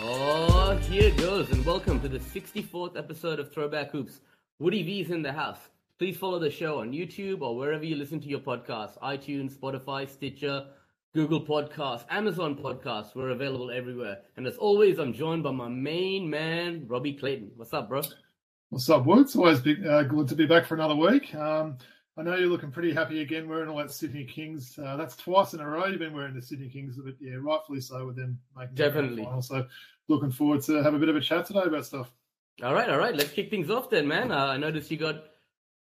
Oh, here goes, and welcome to the 64th episode of Throwback Hoops. Woody V's in the house. Please follow the show on YouTube or wherever you listen to your podcasts iTunes, Spotify, Stitcher, Google Podcasts, Amazon Podcasts. We're available everywhere. And as always, I'm joined by my main man, Robbie Clayton. What's up, bro? What's up, Woods? Always uh, good to be back for another week. Um, I know you're looking pretty happy again wearing all that Sydney Kings. Uh, that's twice in a row you've been wearing the Sydney Kings, but yeah, rightfully so with them making Definitely. the final. So looking forward to have a bit of a chat today about stuff. All right, all right. Let's kick things off then, man. Uh, I noticed you got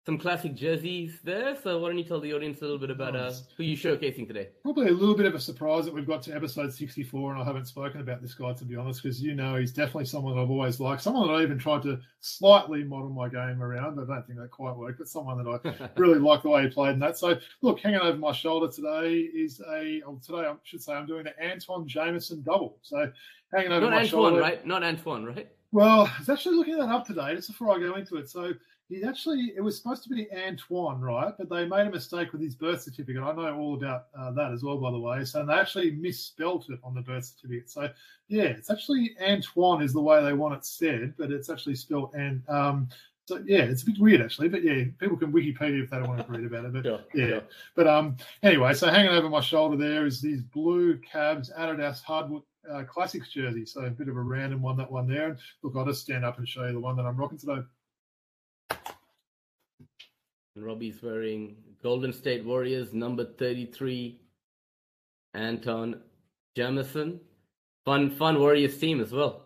some classic jerseys there. So why don't you tell the audience a little bit about uh, who you're showcasing today? Probably a little bit of a surprise that we've got to episode 64, and I haven't spoken about this guy to be honest, because you know he's definitely someone I've always liked, someone that I even tried to slightly model my game around. I don't think that quite worked, but someone that I really like the way he played in that. So look, hanging over my shoulder today is a oh, today I should say I'm doing the Antawn Jamison double. So hanging over Not my Antoine, shoulder, right? Not Antoine, right? Well, I was actually looking that up today just before I go into it. So he actually, it was supposed to be Antoine, right? But they made a mistake with his birth certificate. I know all about uh, that as well, by the way. So they actually misspelt it on the birth certificate. So yeah, it's actually Antoine is the way they want it said, but it's actually spelled and. Um, so yeah, it's a bit weird actually, but yeah, people can Wikipedia if they don't want to read about it. But yeah, sure. but um, anyway, so hanging over my shoulder there is these blue Cavs Adidas Hardwood uh, Classics jersey. So a bit of a random one, that one there. And look, I'll just stand up and show you the one that I'm rocking today. And Robbie's wearing Golden State Warriors number 33, Antawn Jamison. Fun, fun Warriors team as well.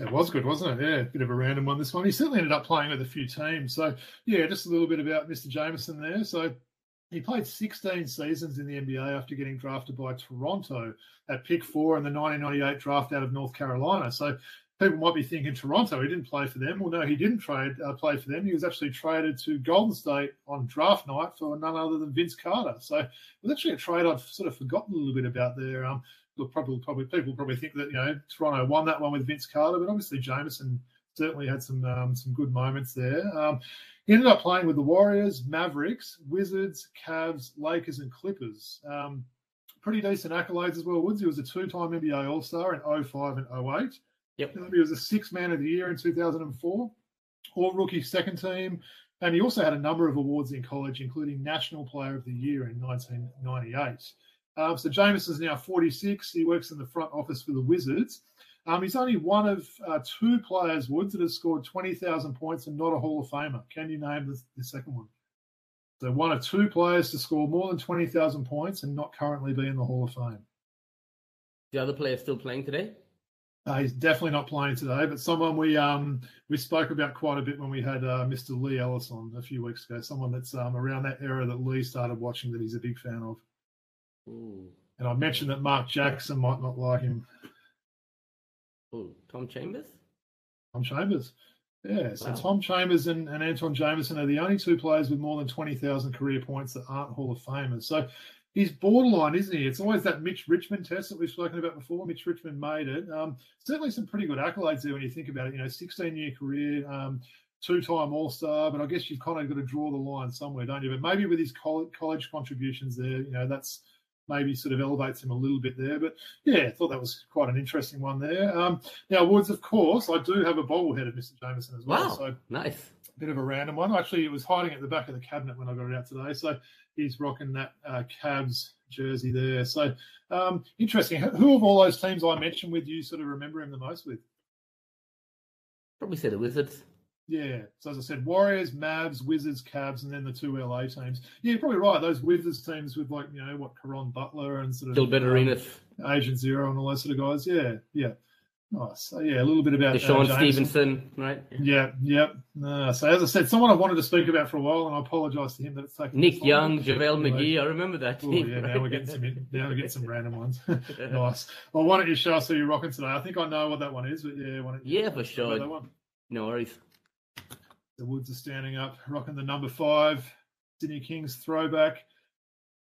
It was good, wasn't it? Yeah, a bit of a random one. This one, he certainly ended up playing with a few teams. So yeah, just a little bit about Mr. Jamison there. So he played 16 seasons in the NBA after getting drafted by Toronto at pick four in the 1998 draft out of North Carolina. So people might be thinking Toronto, he didn't play for them. Well, no, he didn't trade uh, play for them. He was actually traded to Golden State on draft night for none other than Vince Carter. So it was actually a trade I've sort of forgotten a little bit about there. Um, look, probably, probably people probably think that you know Toronto won that one with Vince Carter, but obviously Jamison certainly had some um, some good moments there. Um, he ended up playing with the Warriors, Mavericks, Wizards, Cavs, Lakers, and Clippers. Um, pretty decent accolades as well. Woods, he was a two-time NBA All-Star in 05 and 08. Yep. He was a six man of the year in 2004, all rookie second team. And he also had a number of awards in college, including National Player of the Year in 1998. Um, so Jamison's now 46. He works in the front office for the Wizards. Um, he's only one of uh, two players, Woods, that has scored 20,000 points and not a Hall of Famer. Can you name the, the second one? So one of two players to score more than 20,000 points and not currently be in the Hall of Fame. The other player still playing today? Uh, he's definitely not playing today, but someone we um we spoke about quite a bit when we had uh, Mr. Lee Ellis on a few weeks ago. Someone that's um, around that era that Lee started watching that he's a big fan of. Ooh. And I mentioned that Mark Jackson might not like him. Oh, Tom Chambers? Tom Chambers. Yeah, so Wow. Tom Chambers and, and Antawn Jamison are the only two players with more than 20,000 career points that aren't Hall of Famers. So he's borderline, isn't he? It's always that Mitch Richmond test that we've spoken about before. Mitch Richmond made it. Um, certainly some pretty good accolades there when you think about it. You know, 16 year career, um, two time All Star, but I guess you've kind of got to draw the line somewhere, don't you? But maybe with his college, contributions there, you know, that's maybe sort of elevates him a little bit there. But yeah, I thought that was quite an interesting one there. Um, now, Woods, of course, I do have a bobblehead of Mr. Jamison as well. Wow. So Nice. bit of a random one. Actually, it was hiding at the back of the cabinet when I got it out today. So he's rocking that uh, Cavs jersey there. So um, interesting. Who of all those teams I mentioned with you sort of remember him the most with? Probably say the Wizards. Yeah. So as I said, Warriors, Mavs, Wizards, Cavs, and then the two LA teams. Yeah, you're probably right. Those Wizards teams with like you know what Caron Butler and sort of Gilbert um, Arenas. Agent Zero, and all those sort of guys. Yeah, yeah. Nice. So yeah, a little bit about uh, Deshaun Jameson. Stevenson, right? Yeah, yep. Uh, so as I said, someone I wanted to speak about for a while, and I apologise to him that it's taken. Nick. Young, JaVale McGee. I remember that Oh yeah, now we're getting some now we're getting some random ones. nice. Well, why don't you show us who you're rocking today? I think I know what that one is, but yeah, why don't you Yeah, for sure. That one. No worries. The Woods are standing up, rocking the number five Sydney Kings throwback.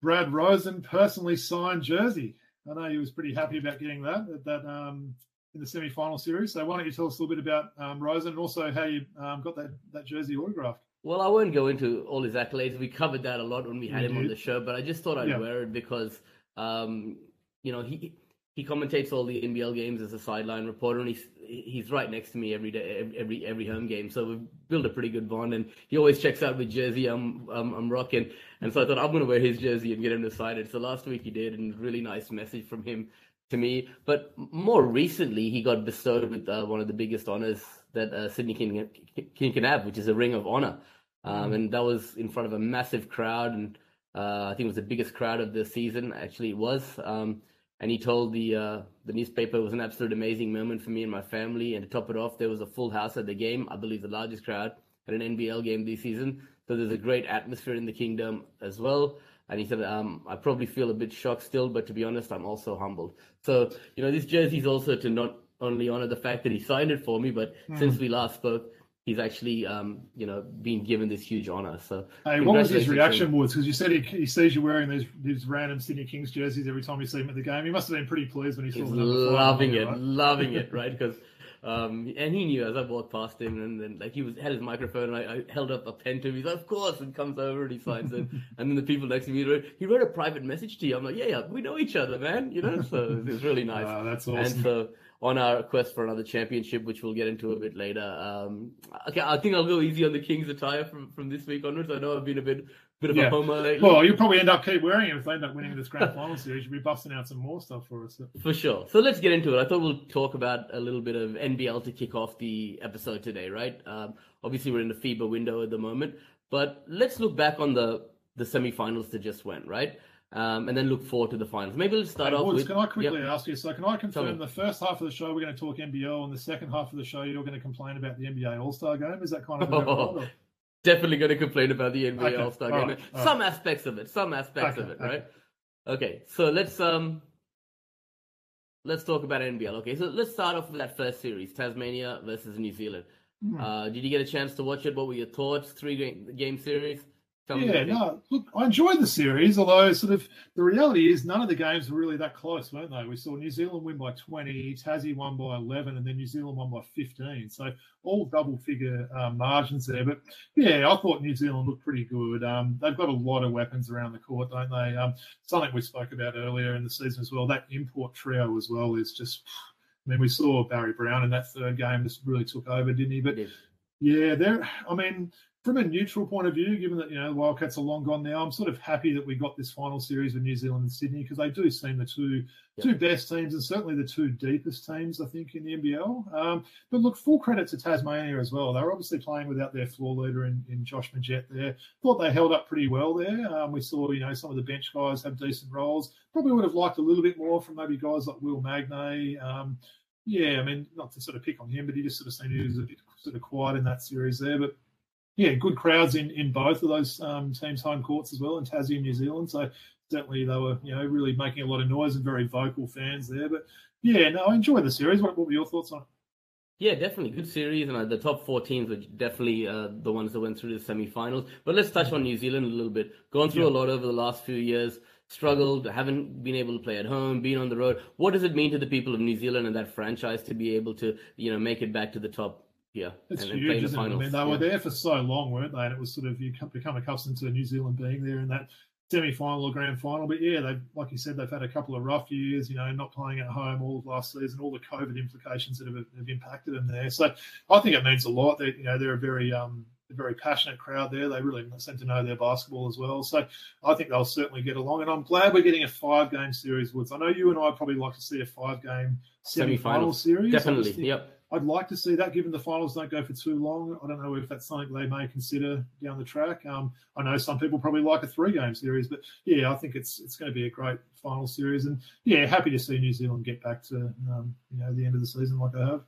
Brad Rosen personally signed jersey. I know he was pretty happy about getting that at that um, in the semi-final series. So why don't you tell us a little bit about um, Rosen and also how you um, got that that jersey autographed? Well, I won't go into all his accolades. We covered that a lot when we had him on the show, but I just thought I'd yeah. wear it because, um, you know, he he commentates all the NBL games as a sideline reporter, and he's he's right next to me every day, every every home game. So we've built a pretty good bond, and he always checks out with jersey I'm I'm, I'm rocking. And so I thought I'm going to wear his jersey and get him to sign it. So last week he did, and really nice message from him to me. But more recently, he got bestowed with uh, one of the biggest honors that uh, Sydney King, King can have, which is a Ring of Honor. Um, and that was in front of a massive crowd, and uh, I think it was the biggest crowd of the season. Actually, it was. Um, and he told the uh, the newspaper it was an absolute amazing moment for me and my family. And to top it off, there was a full house at the game. I believe the largest crowd at an NBL game this season. So there's a great atmosphere in the kingdom as well. And he said, um, I probably feel a bit shocked still, but to be honest, I'm also humbled. So, you know, this jersey is also to not only honor the fact that he signed it for me, but mm. since we last spoke, he's actually um, you know been given this huge honor. So, hey, what was his reaction, Woods? Because you said he, he, sees you wearing these these random Sydney Kings jerseys every time you see him at the game. He must have been pretty pleased when he saw he's them. Loving it, right? loving it, right? Because. Um, and he knew as I walked past him, and then like he was had his microphone, and I, I held up a pen to him. He's like, "Of course," and comes over and he signs it. and then the people next to me wrote, he wrote a private message to you. I'm like, "Yeah, yeah, we know each other, man." You know, so it's really nice. Uh, that's awesome. And so on our quest for another championship, which we'll get into a bit later. Um, okay, I think I'll go easy on the Kings attire from, from this week onwards. I know I've been a bit bit of yeah. a homer lately. Well, you'll probably end up keep wearing it if they end up winning this grand final series. You'll be busting out some more stuff for us. For sure. So let's get into it. I thought we'll talk about a little bit of NBL to kick off the episode today, right? Um, obviously, we're in the FIBA window at the moment, but let's look back on the the semifinals that just went, right? um, and then look forward to the finals. Maybe let's start hey, off Woods, with. Can I quickly yep. ask you? So, can I confirm the first half of the show we're going to talk NBL, and the second half of the show you're going to complain about the NBA All Star Game? Is that kind of definitely going to complain about the NBA okay. All Star Game? Right. Some right. aspects of it. Some aspects okay. of it, right? Okay. okay. So let's um let's talk about NBL. Okay, so let's start off with that first series, Tasmania versus New Zealand. Hmm. Uh, did you get a chance to watch it? What were your thoughts? Three game, game series. Yeah, no, look, I enjoyed the series, although sort of the reality is none of the games were really that close, weren't they? We saw New Zealand win by 20, Tassie won by 11, and then New Zealand won by 15. So all double figure um, margins there. But yeah, I thought New Zealand looked pretty good. Um, they've got a lot of weapons around the court, don't they? Um, something we spoke about earlier in the season as well. That import trio as well is just. I mean, we saw Barry Brown in that third game just really took over, didn't he? But yeah, there. I mean, from a neutral point of view, given that you know the Wildcats are long gone now, I'm sort of happy that we got this final series with New Zealand and Sydney because they do seem the two yep. two best teams and certainly the two deepest teams I think in the NBL. Um, but look, full credit to Tasmania as well. They were obviously playing without their floor leader in, in Josh Magette there. Thought they held up pretty well there. Um, we saw you know some of the bench guys have decent roles. Probably would have liked a little bit more from maybe guys like Will Magnay. Um, yeah, I mean, not to sort of pick on him, but he just sort of seemed he was a bit sort of quiet in that series there. But yeah, good crowds in, in both of those um, teams' home courts as well in Tassie and New Zealand. So certainly they were, you know, really making a lot of noise and very vocal fans there. But yeah, no, I enjoyed the series. What, what were your thoughts on it? Yeah, definitely good series, and uh, the top four teams were definitely uh, the ones that went through the semi-finals. But let's touch on New Zealand a little bit. Gone through yeah. a lot over the last few years, struggled, haven't been able to play at home, been on the road. What does it mean to the people of New Zealand and that franchise to be able to, you know, make it back to the top yeah, it's and huge, isn't it? I mean, they yeah. were there for so long, weren't they? And it was sort of you become accustomed to New Zealand being there in that semi-final or grand final. But yeah, they like you said, they've had a couple of rough years. You know, not playing at home all of last season, all the COVID implications that have, have impacted them there. So I think it means a lot. That you know they're a very um, a very passionate crowd there. They really seem to know their basketball as well. So I think they'll certainly get along. And I'm glad we're getting a five game series, Woods. I know you and I probably like to see a five game semi final series. Definitely. Yep. I'd like to see that, given the finals don't go for too long. I don't know if that's something they may consider down the track. Um, I know some people probably like a three-game series, but yeah, I think it's it's going to be a great final series, and yeah, happy to see New Zealand get back to um, you know the end of the season like they have.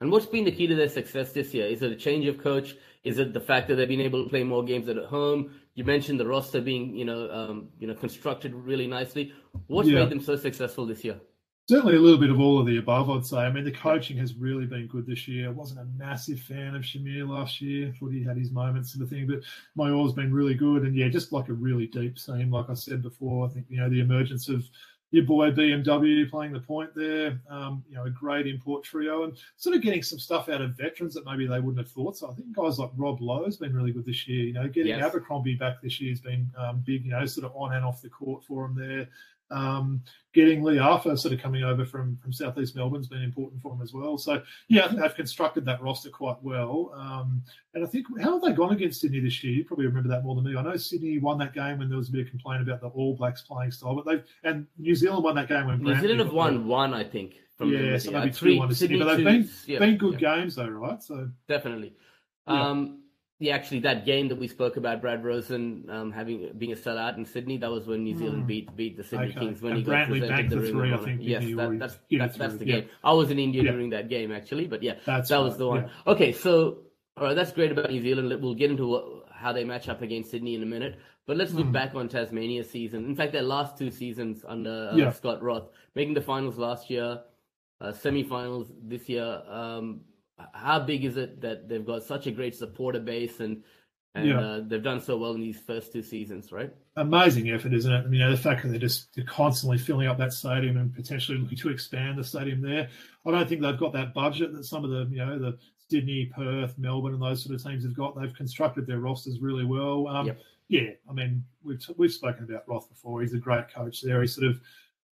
And what's been the key to their success this year? Is it a change of coach? Is it the fact that they've been able to play more games at home? You mentioned the roster being, you know, um, you know, constructed really nicely. What's yeah. made them so successful this year? Certainly a little bit of all of the above, I'd say. I mean, the coaching has really been good this year. I wasn't a massive fan of Shamir last year. Thought he had his moments and the thing, but Maor's been really good. And yeah, just like a really deep team, like I said before, I think, you know, the emergence of your boy BMW playing the point there. Um, you know, a great import trio and sort of getting some stuff out of veterans that maybe they wouldn't have thought. So I think guys like Rob Loe has been really good this year. You know, getting yes. Abercrombie back this year has been um, big. You know, sort of on and off the court for him there. Um, getting Le'afa sort of coming over from from Southeast Melbourne's been important for them as well. So yeah, I think they've constructed that roster quite well. Um, and I think how have they gone against Sydney this year? You probably remember that more than me. I know Sydney won that game when there was a bit of complaint about the All Blacks playing style, but they've and New Zealand won that game when New Zealand have won one, I think. yeah, so maybe two one to Sydney, but they've been yeah, been good yeah. games though, right? So definitely. Yeah. Um, yeah, actually, that game that we spoke about, Brad Rosen um, having being a sellout in Sydney, that was when New Zealand mm. beat beat the Sydney okay. Kings when and he Brantley got presented the ring. Three, I think, yes, that, that's that's, that's the yeah. game. I was in India yeah. during that game actually, but yeah, that's that right. was the one. Yeah. Okay, so all right, that's great about New Zealand. We'll get into what, how they match up against Sydney in a minute. But let's look mm. back on Tasmania's season. In fact, their last two seasons under uh, Scott Roth, making the finals last year, uh, semi-finals this year. Um, how big is it that they've got such a great supporter base and and yeah. uh, they've done so well in these first two seasons, right? Amazing effort, isn't it? I mean, you know, the fact that they're just they're constantly filling up that stadium and potentially looking to expand the stadium there. I don't think they've got that budget that some of the you know the Sydney, Perth, Melbourne, and those sort of teams have got. They've constructed their rosters really well. Um, yep. Yeah, I mean, we've we've spoken about Roth before. He's a great coach there. He sort of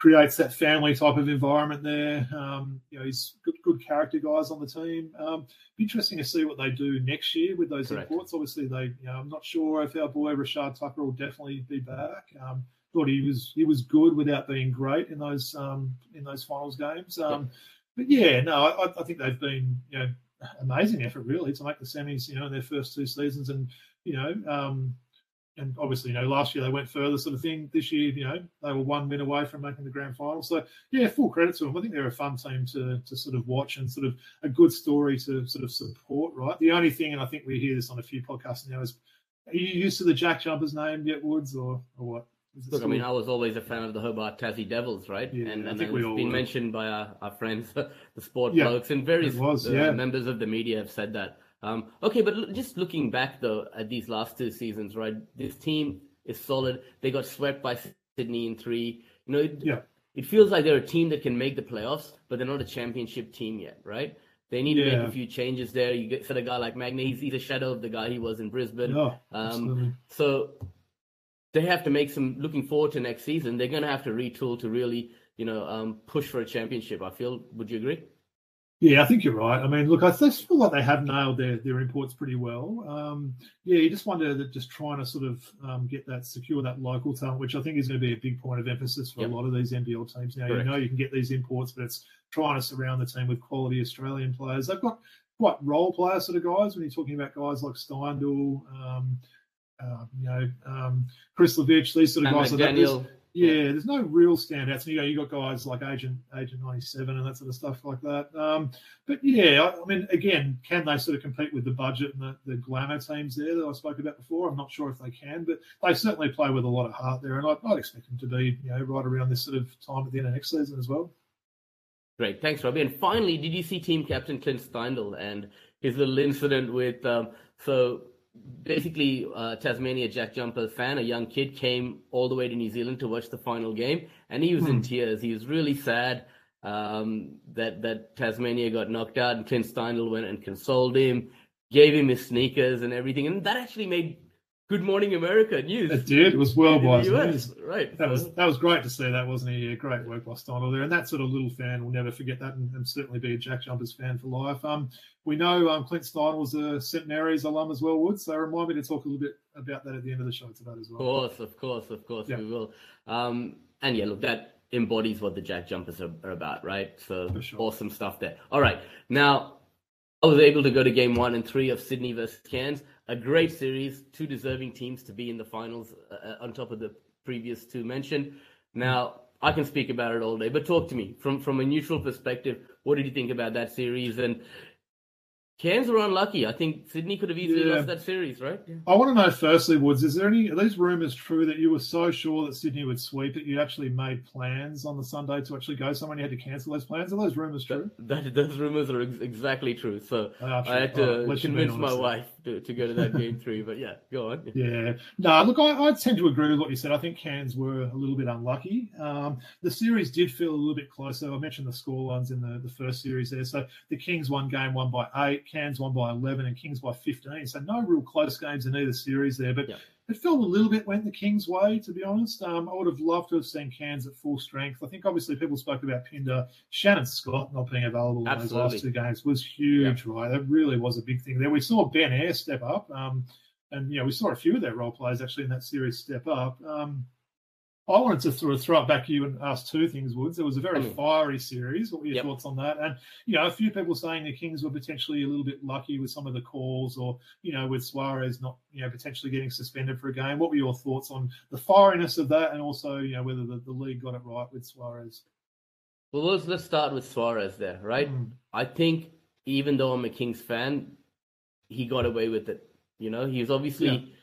creates that family type of environment there. Um, you know, he's good, good character guys on the team. Um, be interesting to see what they do next year with those Correct. imports. Obviously, they, you know, I'm not sure if our boy Rashad Tucker will definitely be back. Um, thought he was he was good without being great in those um, in those finals games. Um, but yeah, no, I, I think they've been you know amazing effort really to make the semis. You know, in their first two seasons, and you know, um, and obviously, you know, last year they went further, sort of thing. This year, you know, they were one win away from making the grand final. So, yeah, full credit to them. I think they're a fun team to to sort of watch and sort of a good story to sort of support. Right. The only thing, and I think we hear this on a few podcasts now, is are you used to the Jack Jumpers name yet, Woods, or or what? Look, I mean, I was always a fan of the Hobart Tassie Devils, right? Yeah, and, and it's been were. mentioned by our, our friends, the sport yeah, blokes, and various was, uh, yeah. members of the media have said that. Um, okay, but just looking back though at these last two seasons, right? This team is solid. They got swept by Sydney in three. You know, it, yeah. it feels like they're a team that can make the playoffs, but they're not a championship team yet, right? They need to yeah. make a few changes there. You get set a guy like Magnay, he's, he's a shadow of the guy he was in Brisbane. No, um, so they have to make some. Looking forward to next season, they're going to have to retool to really, you know, um, push for a championship. I feel. Would you agree? Yeah, I think you're right. I mean, look, I just feel like they have nailed their, their imports pretty well. Um, yeah, you just wonder that just trying to sort of um, get that, secure that local talent, which I think is going to be a big point of emphasis for yep. a lot of these NBL teams now. Correct. You know, you can get these imports, but it's trying to surround the team with quality Australian players. They've got quite role player sort of guys when you're talking about guys like Steindl, um, uh, you know, um, Chris Lavich, these sort of and guys. McDaniel. Yeah, there's no real standouts. And you know, you got guys like Agent Agent 97 and that sort of stuff like that. Um, but yeah, I, I, mean, again, can they sort of compete with the budget and the, the glamour teams there that I spoke about before? I'm not sure if they can, but they certainly play with a lot of heart there, and I'd, I'd expect them to be, you know, right around this sort of time at the end of next season as well. Great, thanks, Robbie. And finally, did you see team captain Clint Steindl and his little incident with um, so basically uh, Tasmania Jack Jumper fan, a young kid, came all the way to New Zealand to watch the final game, and he was in hmm. tears. He was really sad um, that that Tasmania got knocked out, and Clint Steindl went and consoled him, gave him his sneakers and everything, and that actually made Good Morning America news. It did. It was worldwide news. Right. That was that was great to see. That wasn't he? Yeah, great work by Steindl there, and that sort of little fan will never forget that, and, and certainly be a Jack Jumpers fan for life. Um, we know um, Clint Steindl was a St Mary's alum as well, Wood. So remind me to talk a little bit about that at the end of the show today as well. Of course, of course, of course, yeah. we will. Um, and yeah, look, that embodies what the Jack Jumpers are, are about, right? So sure. awesome stuff there. All right, now I was able to go to game one and three of Sydney versus Cairns. A great series, two deserving teams to be in the finals uh, uh, on top of the previous two mentioned. Now, I can speak about it all day, but talk to me from from a neutral perspective. What did you think about that series? And Cairns were unlucky. I think Sydney could have easily yeah. lost that series, right? Yeah. I want to know firstly, Woods, is there any are these rumours true that you were so sure that Sydney would sweep that you actually made plans on the Sunday to actually go somewhere and you had to cancel those plans? Are those rumours true? That, that those rumours are ex- exactly true. So true. I had to convince my wife to, to go to that game three. But yeah, go on. Yeah, no, look, I, I tend to agree with what you said. I think Cairns were a little bit unlucky. Um, the series did feel a little bit closer. I mentioned the score lines in the, the first series there. So the Kings won game one by eight, Cairns won by eleven, and Kings by fifteen. So no real close games in either series there. But yeah it felt a little bit went the Kings' way, to be honest. Um, I would have loved to have seen Cairns at full strength. I think obviously people spoke about Pinder, Shannon Scott not being available Absolutely. in those last two games was huge, right? That really was a big thing there. We saw Ben Ayre step up, um, and you know we saw a few of their role players actually in that series step up. Um, I wanted to sort of throw it back to you and ask two things, Woods. It was a very mm. fiery series. What were your yep. thoughts on that? And, you know, a few people saying the Kings were potentially a little bit lucky with some of the calls or, you know, with Suarez not, you know, potentially getting suspended for a game. What were your thoughts on the fieriness of that and also, you know, whether the, the league got it right with Suarez? Well, let's, let's start with Suarez there, right? Mm. I think even though I'm a Kings fan, he got away with it. You know, he was obviously, yeah.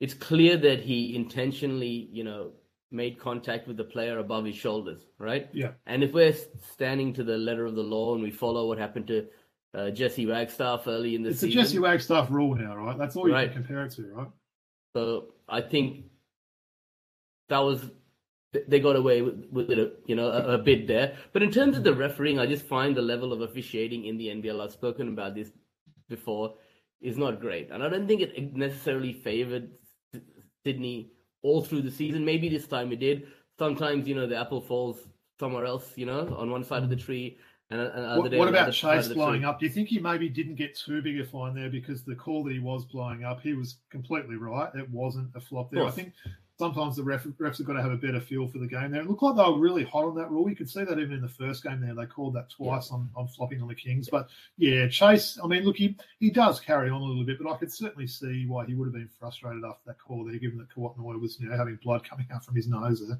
it's clear that he intentionally, you know, made contact with the player above his shoulders, right? Yeah. And if we're standing to the letter of the law and we follow what happened to uh, Jesse Wagstaff early in the it's season, it's a Jesse Wagstaff rule now, right? That's all you right. can compare it to, right? So I think that was they got away with, with it, you know, a, a, bit there. But in terms of the refereeing, I just find the level of officiating in the NBL. I've spoken about this before is not great, and I don't think it necessarily favored Sydney all through the season. Maybe this time it did. Sometimes, you know, the apple falls somewhere else, you know, on one side of the mm. tree. And, and what, what about Chase blowing up? Do you think he maybe didn't get too big a fine there because the call that he was blowing up, he was completely right. It wasn't a flop there. I think sometimes the ref, refs have got to have a better feel for the game there. It looked like they were really hot on that rule. You could see that even in the first game there. They called that twice yeah. on, on flopping on the Kings. But yeah, Chase, I mean, look, he, he does carry on a little bit, but I could certainly see why he would have been frustrated after that call there, given that Kouat Noi was, you know, having blood coming out from his nose there.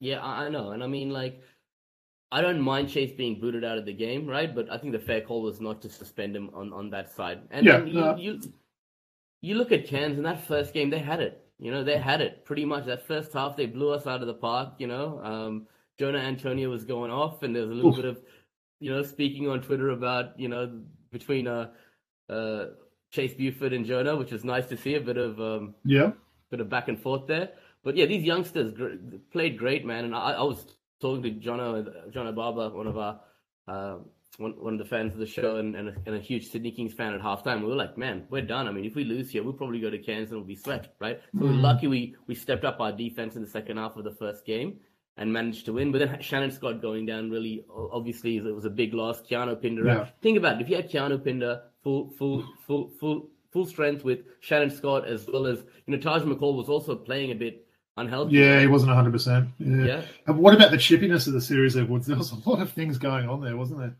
Yeah, I know. And I mean, like, I don't mind Chase being booted out of the game, right? But I think the fair call was not to suspend him on, on that side. And yeah, you, uh, you, you look at Cairns in that first game, they had it you know, they had it pretty much. That first half, they blew us out of the park. You know, um, Jonah Antonio was going off, and there was a little Oof. bit of, you know, speaking on Twitter about, you know, between uh, uh, Chase Buford and Jonah, which was nice to see a bit of, um, yeah, bit of back and forth there. But yeah, these youngsters gr- played great, man. And I, I was talking to Jonah, Jonah Barber, one of our uh, one, one of the fans of the show and, and, a, and a huge Sydney Kings fan at halftime. We were like, man, we're done. I mean, if we lose here, we'll probably go to Cairns and we'll be swept, right? So mm. we're lucky we, we stepped up our defense in the second half of the first game and managed to win. But then Shannon Scott going down really, obviously, it was a big loss. Keanu Pinder. Yeah. Think about it. If you had Keanu Pinder full, full, full, full, full strength with Shannon Scott as well as, you know, Taj McCall was also playing a bit unhealthy. Yeah, he wasn't 100%. Yeah. yeah. And what about the chippiness of the series, Edwards? There was a lot of things going on there, wasn't there?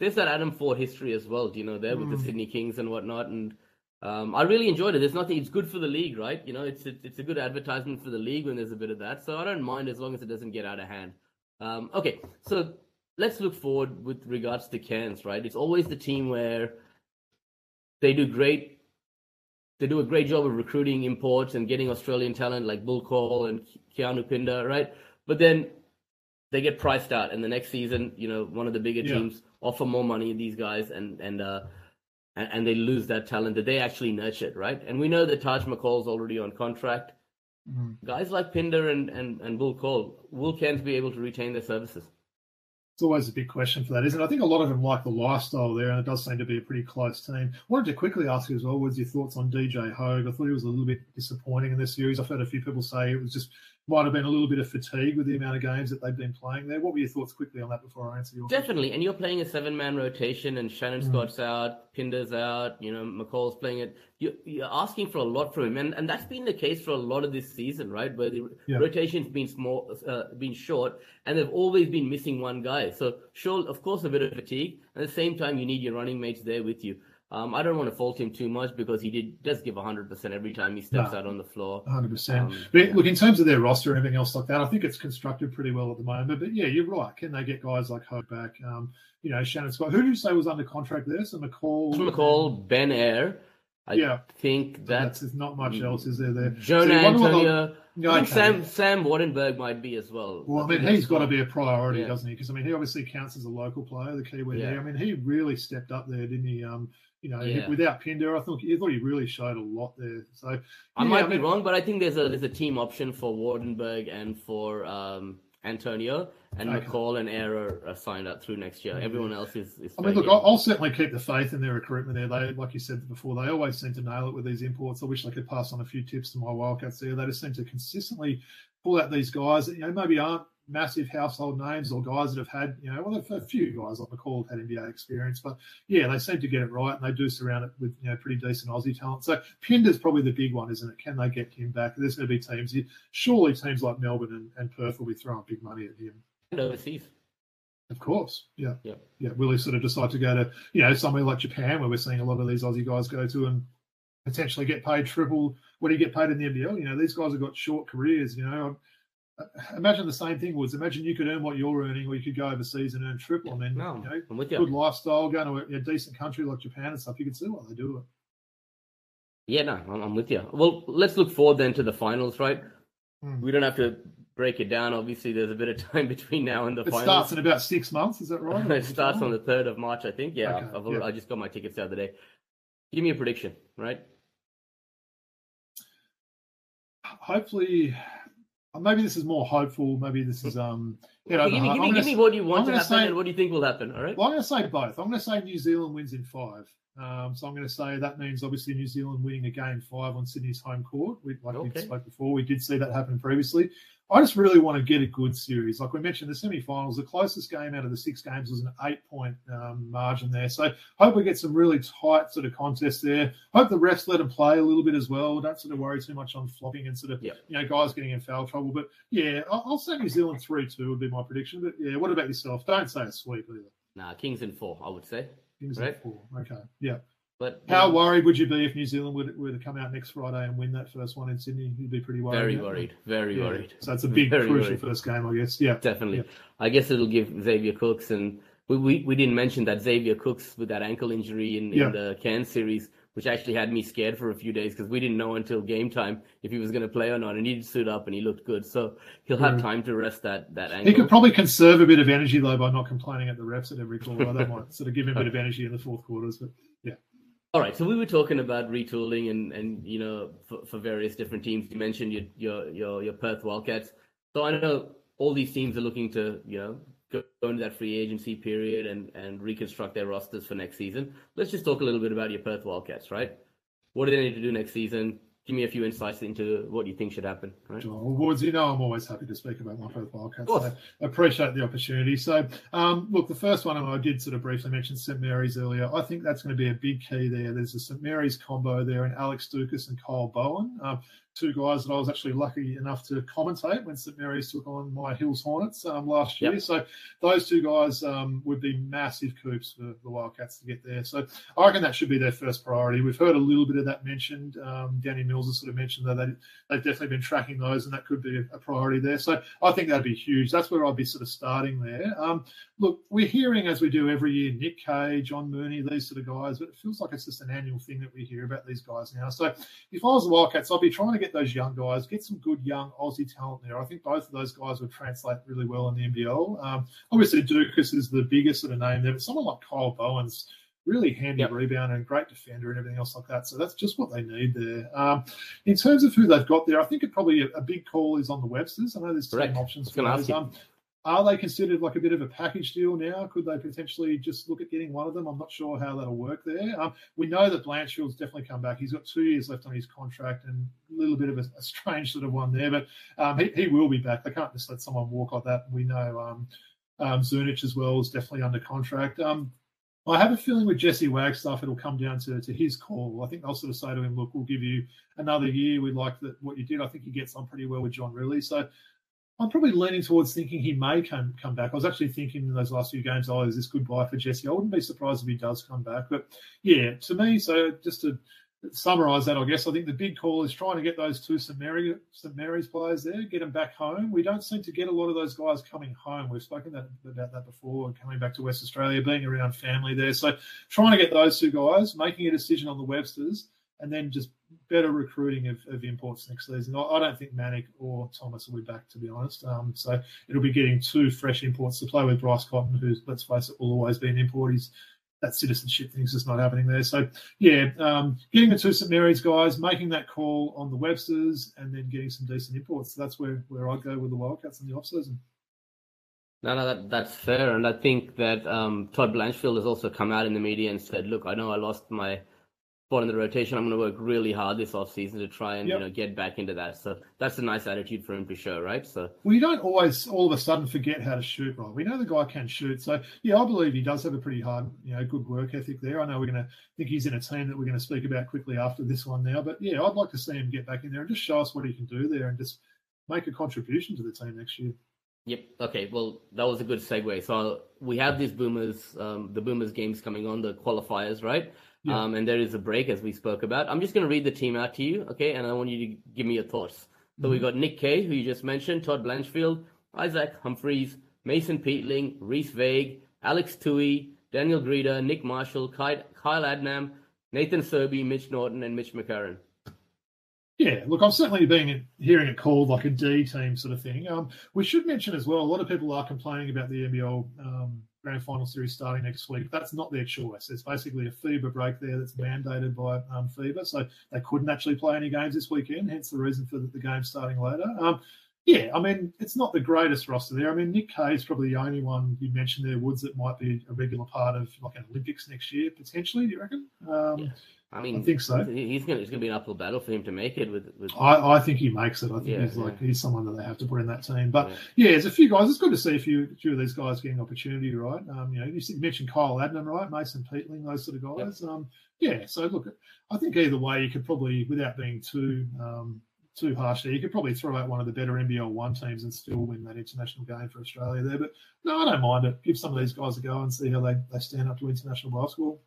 There's that Adam Forde history as well, you know, there with mm. the Sydney Kings and whatnot. And um, I really enjoyed it. There's nothing. It's good for the league, right? You know, it's it's a good advertisement for the league when there's a bit of that. So I don't mind as long as it doesn't get out of hand. Um, okay, so let's look forward with regards to Cairns, right? It's always the team where they do great. They do a great job of recruiting imports and getting Australian talent like Bul Kuol and Keanu Pinder, right? But then they get priced out, and the next season, you know, one of the bigger yeah. teams offer more money to these guys, and and uh, and, and, they lose that talent that they actually nurtured, right? And we know that Taj McCall's already on contract. Mm-hmm. Guys like Pinder and and and Bul Kuol will Cairns be able to retain their services? It's always a big question for that, isn't it? I think a lot of them like the lifestyle there, and it does seem to be a pretty close team. I wanted to quickly ask you as well, what's your thoughts on DJ Hogg? I thought he was a little bit disappointing in this series. I've heard a few people say it was just might have been a little bit of fatigue with the amount of games that they've been playing there. What were your thoughts quickly on that before I answer your Definitely, question? and you're playing a seven man rotation, and Shannon mm. Scott's out, Pinder's out, you know, McCall's playing it. You're, you're, asking for a lot from him, and, and that's been the case for a lot of this season, right? Where the yeah. rotation's been small, uh, been short, and they've always been missing one guy. So, sure, of course, a bit of fatigue. At the same time, you need your running mates there with you. Um, I don't want to fault him too much because he did does give 100% every time he steps no, out on the floor. 100%. Um, but yeah. look, in terms of their roster and everything else like that, I think it's constructed pretty well at the moment. But yeah, you're right. Can they get guys like Hogg back? Um, you know, Shannon Scott. Who do you say was under contract there? So McCall. McCall, Ben Ayre. I yeah. think that there's not much else, is there? There, Jonah so Antonio. No, I think okay. Sam Sam Waardenburg might be as well. Well, I mean, he's got to be a priority, yeah. doesn't he? Because I mean, he obviously counts as a local player, the Kiwi yeah. there. I mean, he really stepped up there, didn't he? Um, you know, Yeah. without Pinder, I thought I thought he really showed a lot there. So I yeah, might I be wrong, but I think there's a there's a team option for Waardenburg and for um, Antonio, and Okay. McCall and Ayre are, signed up through next year. Mhm. Everyone else is. is I mean, look, in. I'll certainly keep the faith in their recruitment there. They, like you said before, they always seem to nail it with these imports. I wish I could pass on a few tips to my Wildcats there. They just seem to consistently pull out these guys that, you know, maybe aren't massive household names or guys that have had, you know, well, a few guys like McCall have had NBA experience, but yeah, they seem to get it right and they do surround it with, you know, pretty decent Aussie talent. So Pinder's probably the big one, isn't it? Can they get him back? There's going to be teams, surely teams like Melbourne and, and Perth will be throwing big money at him. And overseas. Of course, yeah, Yeah. yeah. Will he sort of decide to go to you know somewhere like Japan, where we're seeing a lot of these Aussie guys go to and potentially get paid triple what do you get paid in the NBL? You know, these guys have got short careers. You know, imagine the same thing was imagine you could earn what you're earning, or you could go overseas and earn triple. I mean, No, you know, I'm with you. good lifestyle, going to a, decent country like Japan and stuff. You can see why they do it. Yeah, no, I'm, I'm with you. Well, let's look forward then to the finals, right? Hmm. We don't have to break it down. Obviously, there's a bit of time between now and the It finals. starts in about six months. Is that right? it starts on the third of March, I think. Yeah, Okay, I've, yeah. I just got my tickets the other day. Give me a prediction, right? hopefully. Uh, Maybe this is more hopeful. Maybe this is um. You know, give me, give me, give me what you want I'm to happen say- and what do you think will happen. All right. Well, I'm going to say both. I'm going to say New Zealand wins in five. Um, so I'm going to say that means obviously New Zealand winning a game five on Sydney's home court. We, like we spoke before, we did see that happen previously. I just really want to get a good series. Like we mentioned, the semi-finals, the closest game out of the six games was an eight-point um, margin there. So hope we get some really tight sort of contest there. Hope the refs let them play a little bit as well. Don't sort of worry too much on flopping and sort of Yeah. you know guys getting in foul trouble. But yeah, I'll, I'll say New Zealand three-two would be my prediction. But yeah, what about yourself? Don't say a sweep either. Nah, Kings in four, I would say. Kings Right. at four. Okay. Yeah. But How worried would you be if New Zealand were, were to come out next Friday and win that first one in Sydney? You'd be pretty worried. very worried, very Yeah. worried. So it's a big, Very crucial worried. first game, I guess. Yeah. Definitely. Yeah. I guess it'll give Xavier Cooks and we, we, we didn't mention that Xavier Cooks with that ankle injury in, Yeah. in the Cairns series, which actually had me scared for a few days because we didn't know until game time if he was going to play or not. And he stood up and he looked good. So he'll have Yeah. time to rest that, that ankle. He could probably conserve a bit of energy though by not complaining at the refs at every quarter. that might sort of give him a bit of energy in the fourth quarters. But yeah. All right, so we were talking about retooling and, and you know for, for various different teams. You mentioned your, your your your Perth Wildcats. So I know all these teams are looking to you know go, into that free agency period and and reconstruct their rosters for next season. Let's just talk a little bit about your Perth Wildcats, right? What do they need to do next season? Give me a few insights into what you think should happen, right? Well, Wards, you know, I'm always happy to speak about my Perth Wildcats. Of course. So I appreciate the opportunity. So, um, look, the first one, and I did sort of briefly mention St Mary's earlier. I think that's going to be a big key there. There's a St Mary's combo there, and Alex Ducas and Kyle Bowen, um, two guys that I was actually lucky enough to commentate when St Mary's took on my Hills Hornets um, last year. Yep. So those two guys um, would be massive coups for the Wildcats to get there. So I reckon that should be their first priority. We've heard a little bit of that mentioned. Um, Danny Mills has sort of mentioned that they, they've definitely been tracking those, and that could be a, priority there. So I think that'd be huge. That's where I'd be sort of starting there. Um, look, we're hearing as we do every year, Nick Kay, John Mooney, these sort of guys, but it feels like it's just an annual thing that we hear about these guys now. So if I was the Wildcats, I'd be trying to get those young guys, get some good young Aussie talent there. I think both of those guys would translate really well in the NBL. Um, obviously, Ducas is the biggest sort of name there, but someone like Kyle Bowen's really handy Yep. rebounder and great defender and everything else like that. So that's just what they need there. Um, in terms of who they've got there, I think it probably a, a big call is on the Websters. I know there's Correct. some options for those. Um, are they considered like a bit of a package deal now? Could they potentially just look at getting one of them? I'm not sure how that'll work there. Um, we know that Blanchfield's definitely come back. He's got two years left on his contract and a little bit of a, a strange sort of one there, but um, he, he will be back. They can't just let someone walk like that. We know um, um, Zunic as well is definitely under contract. Um, I have a feeling with Jesse Wagstaff, it'll come down to, to his call. I think they'll sort of say to him, look, we'll give you another year. We like that what you did. I think he gets on pretty well with John Rillie. So I'm probably leaning towards thinking he may come come back. I was actually thinking in those last few games, oh, is this goodbye for Jesse? I wouldn't be surprised if he does come back. But yeah, to me, so just to summarise that, I guess I think the big call is trying to get those two St. Mary, St. Mary's players there, get them back home. We don't seem to get a lot of those guys coming home. We've spoken that, about that before, coming back to West Australia, being around family there. So trying to get those two guys, making a decision on the Websters, and then just better recruiting of, of imports next season. I, I don't think Manic or Thomas will be back, to be honest. Um, so it'll be getting two fresh imports to play with Bryce Cotton, who's, let's face it, will always be an import. He's that citizenship thing's just not happening there. So yeah, um, getting the two St Mary's guys, making that call on the Websters, and then getting some decent imports. That's where where I go with the Wildcats in the off season. No, no, that, that's fair, and I think that um, Todd Blanchfield has also come out in the media and said, "Look, I know I lost my spot in the rotation. I'm going to work really hard this off season to try and yep. you know get back into that." So that's a nice attitude for him for sure, right? So well, you don't always all of a sudden forget how to shoot, right? We know the guy can shoot, so yeah, I believe he does have a pretty hard, you know, good work ethic there. I know we're going to think he's in a team that we're going to speak about quickly after this one now, but yeah, I'd like to see him get back in there and just show us what he can do there and just make a contribution to the team next year. Yep. Okay. Well, that was a good segue. So we have these Boomers, um, the Boomers games coming on, the qualifiers, right? Yeah. Um, and there is a break as we spoke about. I'm just going to read the team out to you, okay? And I want you to give me your thoughts. So mm-hmm. we got Nick Kay, who you just mentioned, Todd Blanchfield, Isaac Humphries, Mason Peatling, Rhys Vague, Alex Tui, Daniel Grida, Nick Marshall, Kyle Adnam, Nathan Sobey, Mitch Norton, and Mitch McCarron. Yeah, look, I'm certainly being hearing it called like a D team sort of thing. Um, we should mention as well, a lot of people are complaining about the NBL um, Grand Final Series starting next week. That's not their choice. It's basically a FIBA break there that's mandated by um, FIBA, so they couldn't actually play any games this weekend. Hence the reason for the, the game starting later. Um, yeah, I mean, it's not the greatest roster there. I mean, Nick Kay is probably the only one you mentioned there, Woods, that might be a regular part of like an Olympics next year, potentially. Do you reckon? Um, yeah. I mean, I think so. He's going it's going to be an uphill battle for him to make it. With, with... I, I think he makes it. I think yeah, he's like yeah. he's someone that they have to put in that team. But yeah. yeah, there's a few guys. It's good to see a few, a few of these guys getting opportunity, right? Um, you know, you mentioned Kyle Adnam, right? Mason Peatling, those sort of guys. Yep. Um, yeah. So look, I think either way, you could probably, without being too um, too harsh there, you could probably throw out one of the better NBL one teams and still win that international game for Australia there. But no, I don't mind it. Give some of these guys a go and see how they, they stand up to international basketball.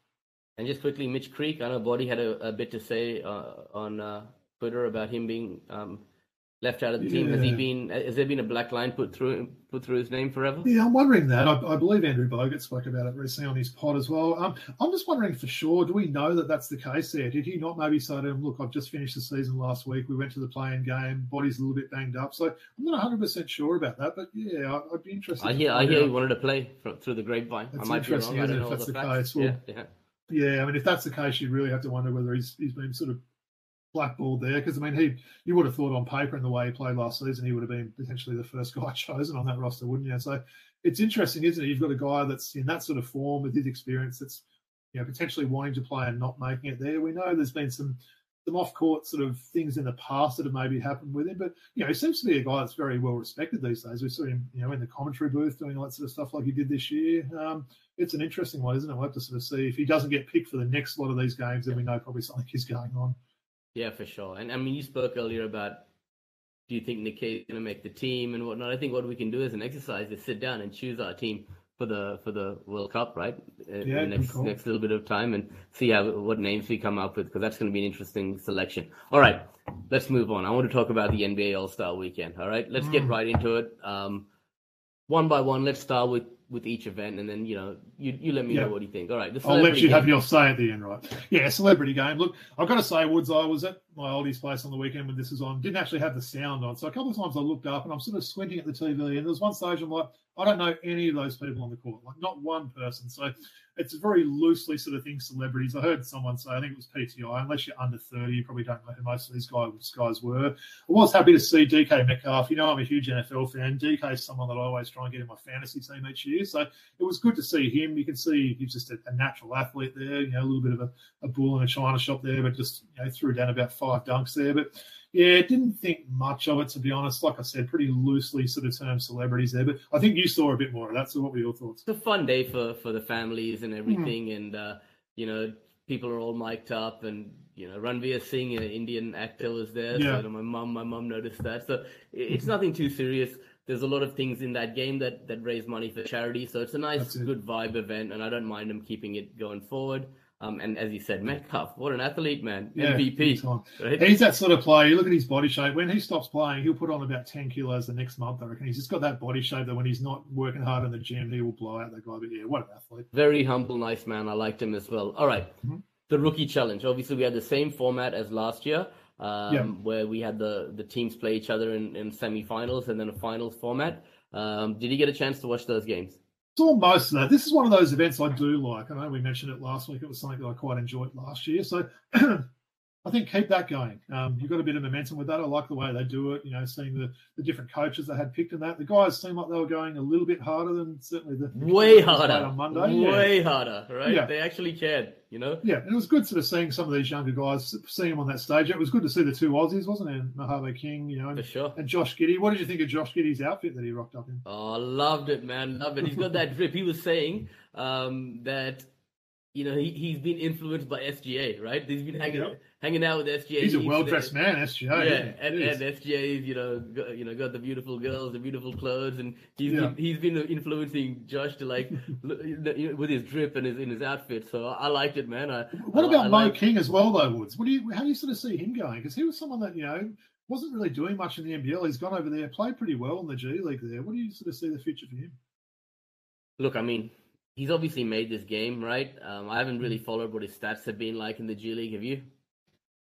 And just quickly, Mitch Creek, I know Body had a, a bit to say uh, on uh, Twitter about him being um, left out of the team. Yeah. Has he been? Has there been a black line put through put through his name forever? Yeah, I'm wondering that. I, I believe Andrew Bogut spoke about it recently on his pod as well. Um, I'm just wondering for sure. Do we know that that's the case there? Did he not maybe say to him, "Look, I've just finished the season last week. We went to the playing game. Body's a little bit banged up." So I'm not 100 percent sure about that, but yeah, I, would be interested. I hear. I hear out. he wanted to play through the grapevine. That's I might interesting, be wrong. Isn't it, if that's the, the case. Well, yeah, yeah. Yeah, I mean, if that's the case, you really have to wonder whether he's he's been sort of blackballed there because I mean, he you would have thought on paper and the way he played last season, he would have been potentially the first guy chosen on that roster, wouldn't you? So it's interesting, isn't it? You've got a guy that's in that sort of form with his experience that's you know potentially wanting to play and not making it there. We know there's been some some off court sort of things in the past that have maybe happened with him. But you know, he seems to be a guy that's very well respected these days. We saw him, you know, in the commentary booth doing all that sort of stuff like he did this year. Um, it's an interesting one, isn't it? We'll have to sort of see if he doesn't get picked for the next lot of these games, then we know probably something is going on. Yeah, for sure. And I mean, you spoke earlier about do you think Nick Kay is going to make the team and whatnot. I think what we can do as an exercise is sit down and choose our team for the for the World Cup, right? Yeah, next next little bit of time and see how what names we come up with because that's going to be an interesting selection. All right, let's move on. I want to talk about the NBA All Star Weekend. All right, let's mm. get right into it. Um, one by one, let's start with with each event, and then you know you you let me know what you think. All right, I'll let you game. have your say at the end, right? Yeah, celebrity game. Look, I've got to say, Woods, I was at my oldie's place on the weekend when this was on. Didn't actually have the sound on, so a couple of times I looked up and I'm sort of squinting at the TV, and there was one stage I'm like, I don't know any of those people on the court, like not one person. So it's a very loosely sort of thing, celebrities. I heard someone say, I think it was PTI, unless you're under 30, you probably don't know who most of these guys, guys were. I was happy to see DK Metcalf. You know, I'm a huge NFL fan. DK is someone that I always try and get in my fantasy team each year. So it was good to see him. You can see he's just a, a natural athlete there, you know, a little bit of a, a bull in a china shop there, but just, you know, threw down about five dunks there. But yeah, I didn't think much of it to be honest. Like I said, pretty loosely sort of term celebrities there, but I think you saw a bit more of that. So, what were your thoughts? It's a fun day for for the families and everything, mm. and uh, you know, people are all mic'd up, and you know, Ranveer Singh, an Indian actor, was there. Yeah. So my mum, my mum noticed that. So it's nothing too serious. There's a lot of things in that game that that raise money for charity, so it's a nice, good vibe event, and I don't mind them keeping it going forward. Um, and as you said, Metcalf, what an athlete, man. Yeah, MVP. Right? He's that sort of player. You look at his body shape. When he stops playing, he'll put on about 10 kilos the next month, I reckon. He's just got that body shape that when he's not working hard in the gym, he will blow out that guy. But yeah, what an athlete. Very humble, nice man. I liked him as well. All right. mm-hmm. The rookie challenge. Obviously, we had the same format as last year, um, yeah. where we had the, the teams play each other in, in semi-finals and then a finals format. Um, did you get a chance to watch those games? Saw most of that. This is one of those events I do like. I know we mentioned it last week. It was something that I quite enjoyed last year. So I think keep that going. Um, you've got a bit of momentum with that. I like the way they do it. You know, seeing the, the different coaches they had picked in that. The guys seemed like they were going a little bit harder than certainly the way harder on Monday. Way yeah. harder, right? Yeah. They actually cared. You know. Yeah, and it was good sort of seeing some of these younger guys, seeing them on that stage. It was good to see the two Aussies, wasn't it? Mojave King, you know, and, For sure. and Josh Giddey. What did you think of Josh Giddey's outfit that he rocked up in? Oh, I loved it, man. Loved it. He's got that drip. He was saying um, that you know, he, he's been influenced by SGA, right? He's been hanging yep. Hanging out with SGA. He's a well dressed man, SGA. Yeah, and, and SGA's, you know, got, you know, got the beautiful girls, the beautiful clothes, and he's yeah. he's been influencing Josh to like with his drip and his in his outfit. So I liked it, man. I, what I, about Mo like... King as well, though, Woods? What do you how do you sort of see him going? Because he was someone that you know wasn't really doing much in the NBL. He's gone over there, played pretty well in the G League there. What do you sort of see the future for him? Look, I mean, he's obviously made this game, right? Um, I haven't really followed what his stats have been like in the G League. Have you?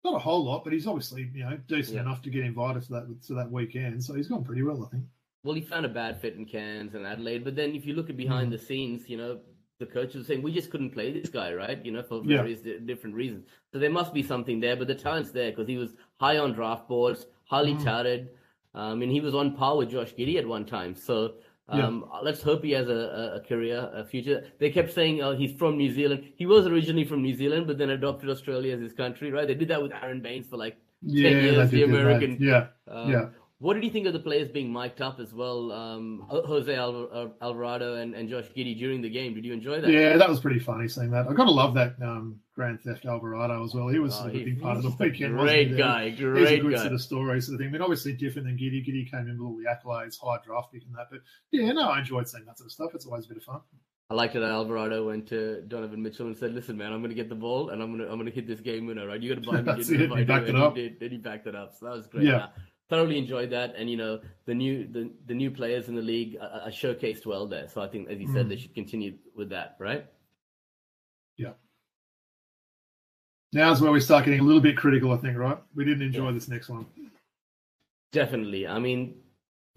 Not a whole lot, but he's obviously you know decent yeah. enough to get invited to that to that weekend. So he's gone pretty well, I think. Well, he found a bad fit in Cairns and Adelaide, but then if you look at behind mm. the scenes, you know the coaches are saying we just couldn't play this guy, right? You know for various yeah. different reasons. So there must be something there, but the talent's there because he was high on draft boards, highly mm. touted. Um, mean, he was on par with Josh Giddey at one time. So um, yeah. Let's hope he has a, a, career, a future. They kept saying uh, he's from New Zealand. He was originally from New Zealand, but then adopted Australia as his country, right? They did that with Aaron Baynes for like yeah, 10 years, the American. Yeah. Um, yeah. What did you think of the players being mic'd up as well? Um, Jose Alvarado and, and Josh Giddey during the game. Did you enjoy that? Yeah, that was pretty funny seeing that. I got to love that um, Grand Theft Alvarado as well. He was oh, a big part of the weekend. Great guy, great He's a good guy. sort of story sort of thing. I mean, obviously different than Giddey. Giddey came in with all the accolades, high draft pick and that. But yeah, no, I enjoyed seeing that sort of stuff. It's always a bit of fun. I liked it that Alvarado went to Donovan Mitchell and said, "Listen, man, I'm going to get the ball and I'm going to I'm going to hit this game winner. Right? You got to buy me." That's it. He backed it up. He did, and he backed it up. So that was great. Yeah thoroughly enjoyed that. And you know, the new the, the new players in the league are, are showcased well there. So I think, as you said, mm. they should continue with that, right? Yeah. Now's where we start getting a little bit critical. I think, right? We didn't enjoy yeah. this next one. Definitely. I mean,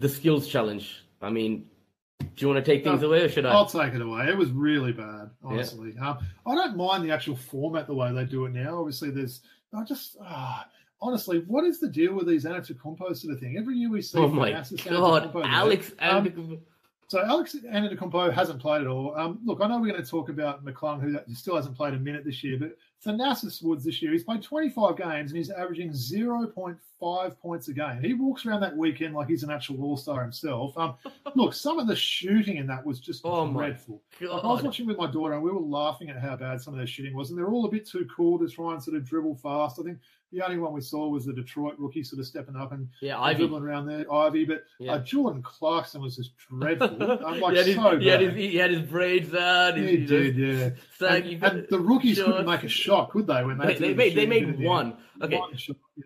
the skills challenge. I mean, do you want to take things no, away, or should I? I'll take it away. It was really bad, honestly. Yeah. Um, I don't mind the actual format the way they do it now. Obviously, there's I just ah, honestly, what is the deal with these Antetokounmpo sort of thing? Every year we see. Oh my god, Alex um, so Alex Antetokounmpo hasn't played at all. Um, look, I know we're going to talk about McClung, who still hasn't played a minute this year, but Thanasis Woods this year, he's played 25 games and he's averaging 0.5 points a game. He walks around that weekend like he's an actual all-star himself. Um, look, some of the shooting in that was just oh dreadful. Like I was watching with my daughter and we were laughing at how bad some of their shooting was, and they're all a bit too cool to try and sort of dribble fast. I think the only one we saw was the Detroit rookie sort of stepping up and yeah, Ivey. dribbling around there, Ivey. But yeah. uh, Jordan Clarkson was just dreadful. I'm like, he, had his, so he, had his, he had his braids on. He did, yeah. and, and the rookies shorts. couldn't make a shot, could they? When they, they, they made they made one. Okay, one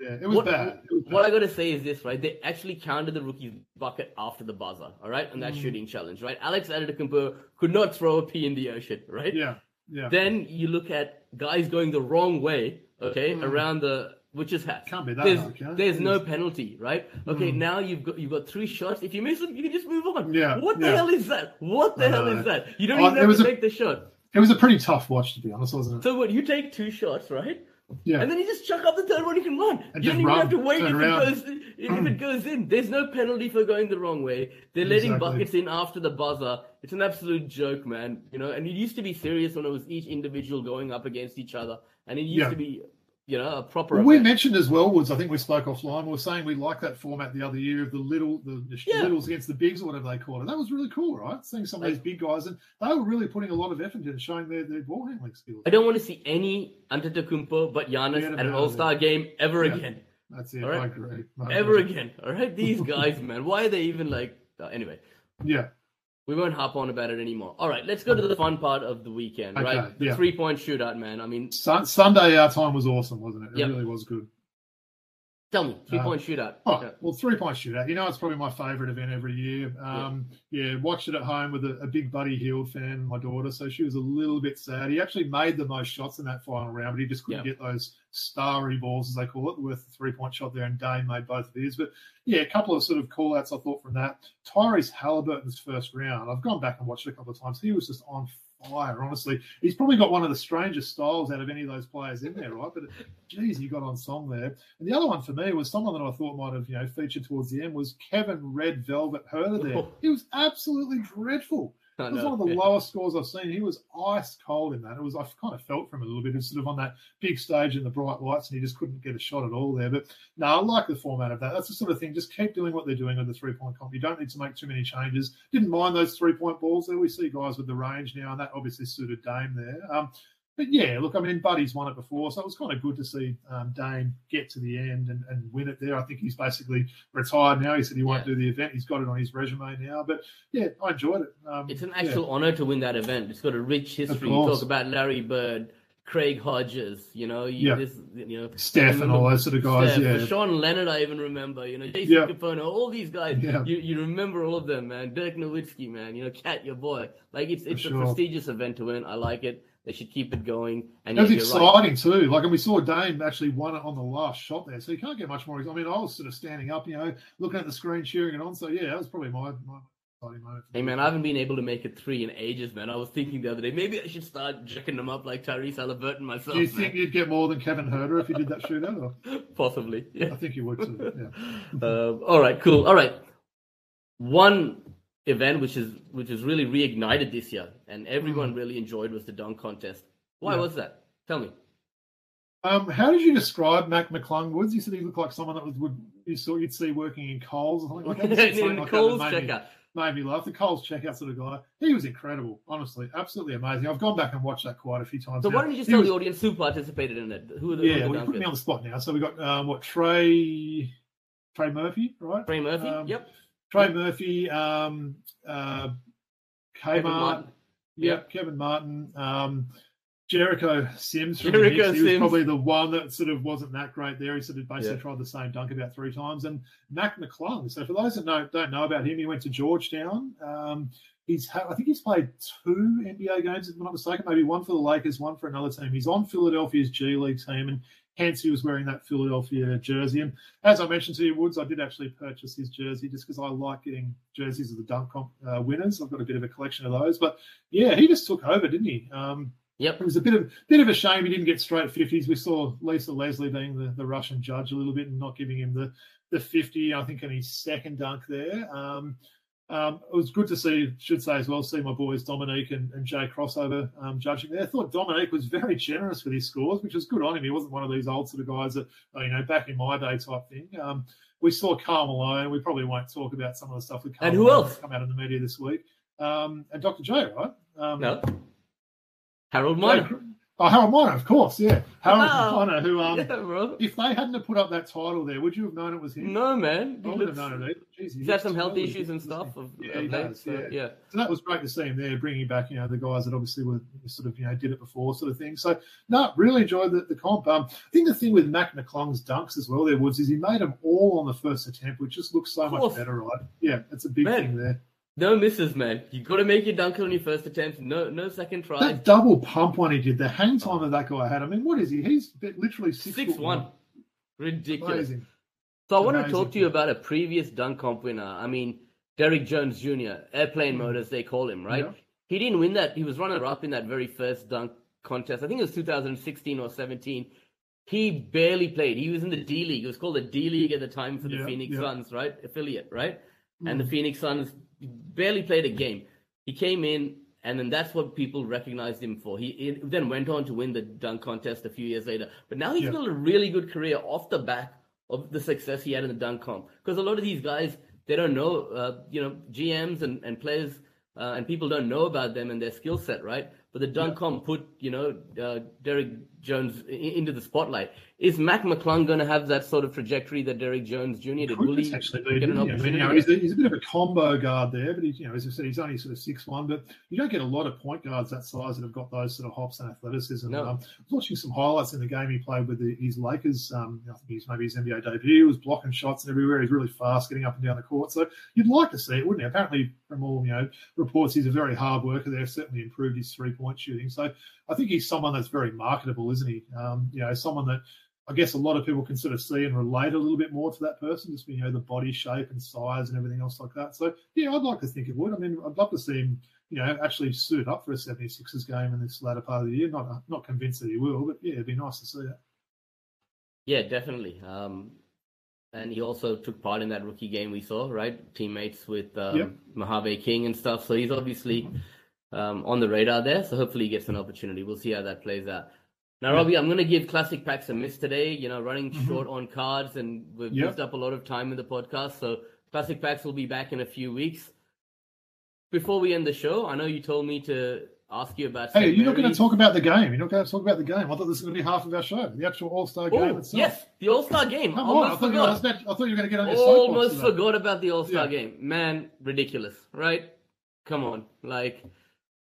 yeah, it was, what, bad. it was bad. What I got to say is this, right? They actually counted the rookie's bucket after the buzzer, all right, on that mm. shooting challenge, right? Alex Antetokounmpo could not throw a pea in the ocean, right? Yeah, yeah. Then you look at guys going the wrong way, okay, mm. around the which is half. Can't be that There's, there's no penalty, right? Okay, mm. now you've got you've got three shots. If you miss them, you can just move on. Yeah. What the yeah. hell is that? What the uh, hell is that? You don't uh, even have to a, make the shot. It was a pretty tough watch, to be honest, wasn't it? So what? You take two shots, right? Yeah. And then you just chuck up the third one. You can run. And you don't even run, have to wait if it goes if it goes in. There's no penalty for going the wrong way. They're letting exactly. buckets in after the buzzer. It's an absolute joke, man. You know, and it used to be serious when it was each individual going up against each other, and it used yeah. to be you know, a proper. Well, we mentioned as well, Woods. I think we spoke offline. We were saying we like that format the other year of the little, the, the yeah. littles against the bigs or whatever they called it. That was really cool, right? Seeing some of these big guys, and they were really putting a lot of effort into showing their, their ball handling skills. I don't want to see any Antetokounmpo but Giannis at an All Star game ever yeah. again. That's it. Right? I agree. I ever again. All right, these guys, man. Why are they even like? Uh, anyway. Yeah. We won't harp on about it anymore. All right, let's go to the fun part of the weekend, okay, right? The yeah. three point shootout, man. I mean, Sun- Sunday our time was awesome, wasn't it? It yep. really was good. Tell me, three point uh, shootout. Oh, yeah. well, three point shootout. You know, it's probably my favourite event every year. Um, yeah. yeah. watched it at home with a, a, big Buddy Hield fan, my daughter. So she was a little bit sad. He actually made the most shots in that final round, but he just couldn't yeah. get those starry balls, as they call it, worth the three point shot there. And Dame made both of his. But yeah, a couple of sort of call outs I thought from that. Tyrese Halliburton's first round, I've gone back and watched it a couple of times. He was just on fire, honestly. He's probably got one of the strangest styles out of any of those players in there, right? But geez, he got on song there. And the other one for me was someone that I thought might have, you know, featured towards the end was Kevin Red Velvet Huerter there. Oh. He was absolutely dreadful. It was one of the yeah. lowest scores I've seen. He was ice cold in that. It was I kind of felt from him a little bit. He was sort of on that big stage in the bright lights, and he just couldn't get a shot at all there. But no, I like the format of that. That's the sort of thing. Just keep doing what they're doing with the three point comp. You don't need to make too many changes. Didn't mind those three point balls there. We see guys with the range now, and that obviously suited Dame there. Um, but yeah, look, I mean, Buddy's won it before, so it was kind of good to see um, Dame get to the end and, and win it there. I think he's basically retired now. He said he won't yeah. do the event. He's got it on his resume now. But yeah, I enjoyed it. Um, it's an actual yeah. honor to win that event. It's got a rich history. You talk about Larry Bird. Craig Hodges, you know, you, yeah. this, you know, Steph and all those sort of guys. Steph, yeah, Sean Leonard, I even remember. You know, Jason yeah. All these guys. Yeah. You, you remember all of them, man. Dirk Nowitzki, man. You know, Cat, your boy. Like it's it's For a sure. prestigious event to win. I like it. They should keep it going. And it was exciting right. too. Like, and we saw Dame actually won it on the last shot there, so you can't get much more. I mean, I was sort of standing up, you know, looking at the screen, cheering it on. So yeah, that was probably my, my Hey man, I haven't been able to make it three in ages, man. I was thinking the other day, maybe I should start jacking them up like Tyrese Halliburton myself. Do you man. think you'd get more than Kevin Huerter if you did that shootout? Or? Possibly. Yeah. I think you would too. Yeah. uh, all right, cool. All right. One event which is which is really reignited this year and everyone mm. really enjoyed was the dunk contest. Why yeah. was that? Tell me. Um, how did you describe Mac McClung Woods? You said he looked like someone that was, would you saw you'd see working in Coles or something like that. in like Coles that made checkout. Me, made me laugh. The Coles checkout sort of guy. He was incredible, honestly, absolutely amazing. I've gone back and watched that quite a few times. So now. why don't you just he tell was, the audience who participated in it? Who are the, yeah, well, you put me on the spot now. So we got um, what Trey Trey Murphy, right? Trey Murphy. Um, yep. Trey. Murphy. Um, uh, Kmart. Yep. Kevin Martin. Um, Jericho Sims from Jericho he was probably the one that sort of wasn't that great there. He sort of basically yeah. tried the same dunk about three times. And Mac McClung. So for those that know, don't know about him, he went to Georgetown. Um, he's ha- I think he's played two NBA games, if I'm not mistaken, maybe one for the Lakers, one for another team. He's on Philadelphia's G League team, and hence he was wearing that Philadelphia jersey. And as I mentioned to you, Woods, I did actually purchase his jersey just because I like getting jerseys of the dunk comp uh, winners. I've got a bit of a collection of those. But yeah, he just took over, didn't he? Um, Yep. It was a bit of bit of a shame he didn't get straight 50s. We saw Lisa Leslie being the, the Russian judge a little bit and not giving him the, the 50, I think, in his second dunk there. Um, um, it was good to see, should say as well, see my boys Dominique and, and Jay Crossover um, judging there. I thought Dominique was very generous with his scores, which was good on him. He wasn't one of these old sort of guys that, you know, back in my day type thing. Um, we saw Karl Malone. We probably won't talk about some of the stuff with Karl And who Malone else? Come out in the media this week. Um, and Dr. J, right? Um, no. Harold Miner. Oh, Harold Miner, of course, yeah. Harold oh, Miner, who, um, yeah, if they hadn't have put up that title there, would you have known it was him? No, man. I would have known it. Jeez, he's had some health issues and stuff. Of, yeah, of he does, so, yeah. yeah. So that was great to see him there, bringing back, you know, the guys that obviously were sort of, you know, did it before, sort of thing. So, no, really enjoyed the, the comp. Um, I think the thing with Mac McClung's dunks as well, there Woods, is he made them all on the first attempt, which just looks so much better, right? Yeah, it's a big man. thing there. No misses, man. You got to make your dunk on your first attempt. No, no second try. That double pump one he did, the hang time that that guy had. I mean, what is he? He's literally six, six one. one. Ridiculous. Amazing. So I want to talk to you about a previous dunk comp winner. I mean, Derrick Jones Jr. Airplane mm. motors, they call him, right? Yeah. He didn't win that. He was runner up in that very first dunk contest. I think it was 2016 or 17. He barely played. He was in the D League. It was called the D League at the time for the yeah, Phoenix yeah. Suns, right? Affiliate, right? Mm. And the mm. Phoenix Suns barely played a game. He came in, and then that's what people recognized him for. He, he then went on to win the dunk contest a few years later. But now he's yeah. built a really good career off the back of the success he had in the dunk comp. Because a lot of these guys, they don't know, uh, you know, GMs and, and players uh, and people don't know about them and their skill set, right? but the dunk comp put you know uh, Derrick Jones into the spotlight. Is Mac McClung going to have that sort of trajectory that Derrick Jones Jr. did? Will he potentially be, get an didn't? I mean, you know, he's, a, he's a bit of a combo guard there, but he, you know, as I said, he's only sort of six one. But you don't get a lot of point guards that size that have got those sort of hops and athleticism. No. Um, I was watching some highlights in the game he played with the, his Lakers. Um, I think he's maybe his NBA debut. He was blocking shots and everywhere. He's really fast, getting up and down the court. So you'd like to see it, wouldn't you? Apparently, from all you know reports, he's a very hard worker. They've certainly improved his three point shooting. So I think he's someone that's very marketable, isn't he? Um, you know, someone that I guess a lot of people can sort of see and relate a little bit more to that person, just you know the body shape and size and everything else like that. So yeah, I'd like to think it would. I mean, I'd love to see him, you know, actually suit up for a 76ers game in this latter part of the year. Not not convinced that he will, but yeah, it'd be nice to see that. Yeah, definitely. Um, and he also took part in that rookie game we saw, right? Teammates with um, Yep. Mojave King and stuff. So he's obviously um, on the radar there. So hopefully he gets an opportunity. We'll see how that plays out. Now, Robbie, I'm going to give Classic Packs a miss today. You know, running Mhm. short on cards, and we've Yep. used up a lot of time in the podcast. So Classic Packs will be back in a few weeks. Before we end the show, I know you told me to ask you about. Hey, St. you're not going to talk about the game. You're not going to talk about the game. I thought this was going to be half of our show, the actual All Star game Oh, itself. yes, the All Star game. Come on, I Almost thought, you, forgot. I, was I thought you were going to get on your Almost forgot about the All Star Yeah. game. Man, ridiculous, right? Come on. Like,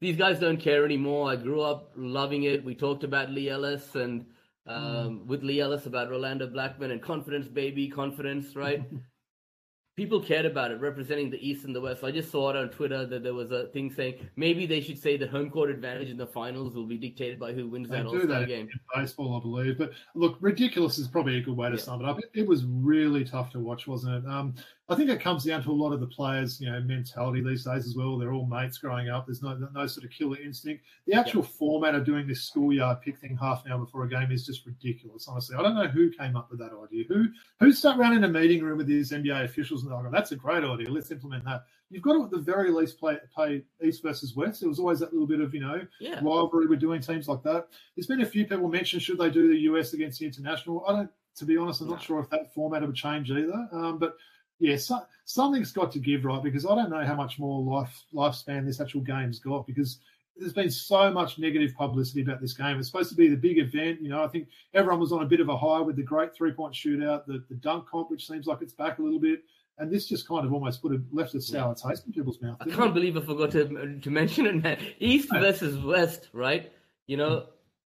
these guys don't care anymore. I grew up loving it. We talked about Lee Ellis and um, with Lee Ellis about Rolando Blackman and confidence, baby, confidence, right? People cared about it, representing the East and the West. I just saw it on Twitter that there was a thing saying maybe they should say the home court advantage in the finals will be dictated by who wins They that All Star game. in baseball, I believe. But look, ridiculous is probably a good way to Yeah. sum it up. It, it was really tough to watch, wasn't it? Um, I think it comes down to a lot of the players, you know, mentality these days as well. They're all mates growing up. There's no no sort of killer instinct. The actual format of doing this schoolyard pick thing half an hour before a game is just ridiculous. Honestly, I don't know who came up with that idea. Who who sat around in a meeting room with these NBA officials and they're like, "That's a great idea. Let's implement that." You've got to at the very least play play East versus West. There was always that little bit of you know Yeah. rivalry with doing teams like that. There's been a few people mention should they do the US against the international. I don't, to be honest, I'm not sure if that format would change either. Um, but yeah, so, something's got to give, right? Because I don't know how much more life lifespan this actual game's got. Because there's been so much negative publicity about this game. It's supposed to be the big event. You know, I think everyone was on a bit of a high with the great three point shootout, the, the dunk comp, which seems like it's back a little bit. And this just kind of almost put a left a sour taste in people's mouth. I can't it? believe I forgot to to mention it, man. East versus West, right? You know,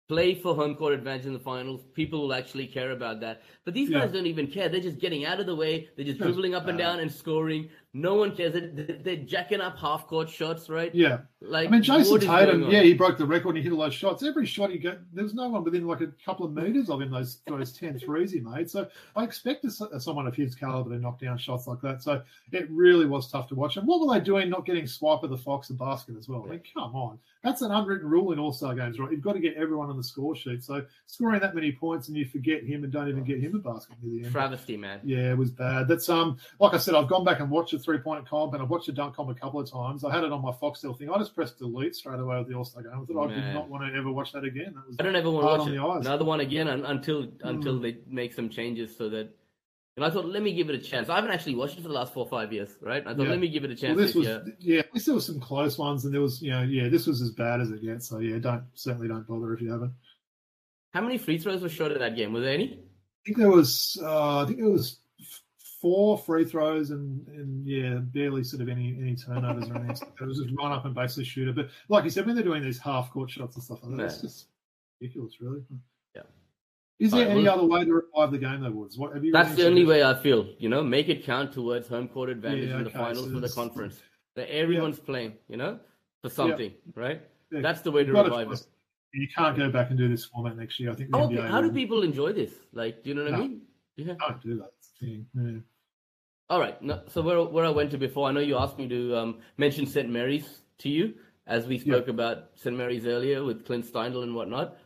play for home court advantage in the finals. People will actually care about that. But these Yeah. guys don't even care. They're just getting out of the way. They're just dribbling up and down and scoring. No one cares. They're, they're jacking up half court shots, right? Yeah. Like I mean, Jason what is going Tatum, yeah, he broke the record and he hit all those shots. Every shot he got, there was no one within like a couple of meters of him, those, those 10 threes he made. So I expect so- someone of his caliber to knock down shots like that. So it really was tough to watch. And what were they doing not getting Swiper the Fox a basket as well? I mean, come on. That's an unwritten rule in All Star games, right? You've got to get everyone on the score sheet. So scoring that many points and you forget him and don't even get him a basket near the end. Travesty, man. Yeah, it was bad. That's um, like I said, I've gone back and watched the three point comp, and I've watched the dunk comp a couple of times. I had it on my Foxtel thing. I just pressed delete straight away with the All Star game. I thought I did not want to ever watch that again. That was I don't ever want to watch on it. the eyes. another one again un- until Mm. until they make some changes so that. And I thought, let me give it a chance. I haven't actually watched it for the last four or five years, right? I thought, Yeah. let me give it a Well, chance this this was year. yeah. At least there was some close ones, and there was you know yeah. This was as bad as it gets. So yeah, don't certainly don't bother if you haven't. How many free throws were shot in that game? Were there any? I think there was uh, I think there was four free throws and and yeah, barely sort of any any turnovers or anything. It was just run up and basically shoot it. But like you said, when they're doing these half court shots and stuff like that, it's Man. just ridiculous, really. Yeah. Is there any other way to revive the game, though, Woods? What have you? That's the only way I feel. You know, make it count towards home court advantage Yeah, in the okay, finals so for the conference. That everyone's playing, you know, for something, right? Yeah, That's the way to revive it. You can't go back and do this format next year. I think How, do people enjoy this? Like, do you know what I mean? Yeah. don't do that. Thing. Yeah. All right. No, so where where I went to before, I know you asked me to um, mention St. Mary's to you, as we spoke about St. Mary's earlier with Clint Steindl and whatnot.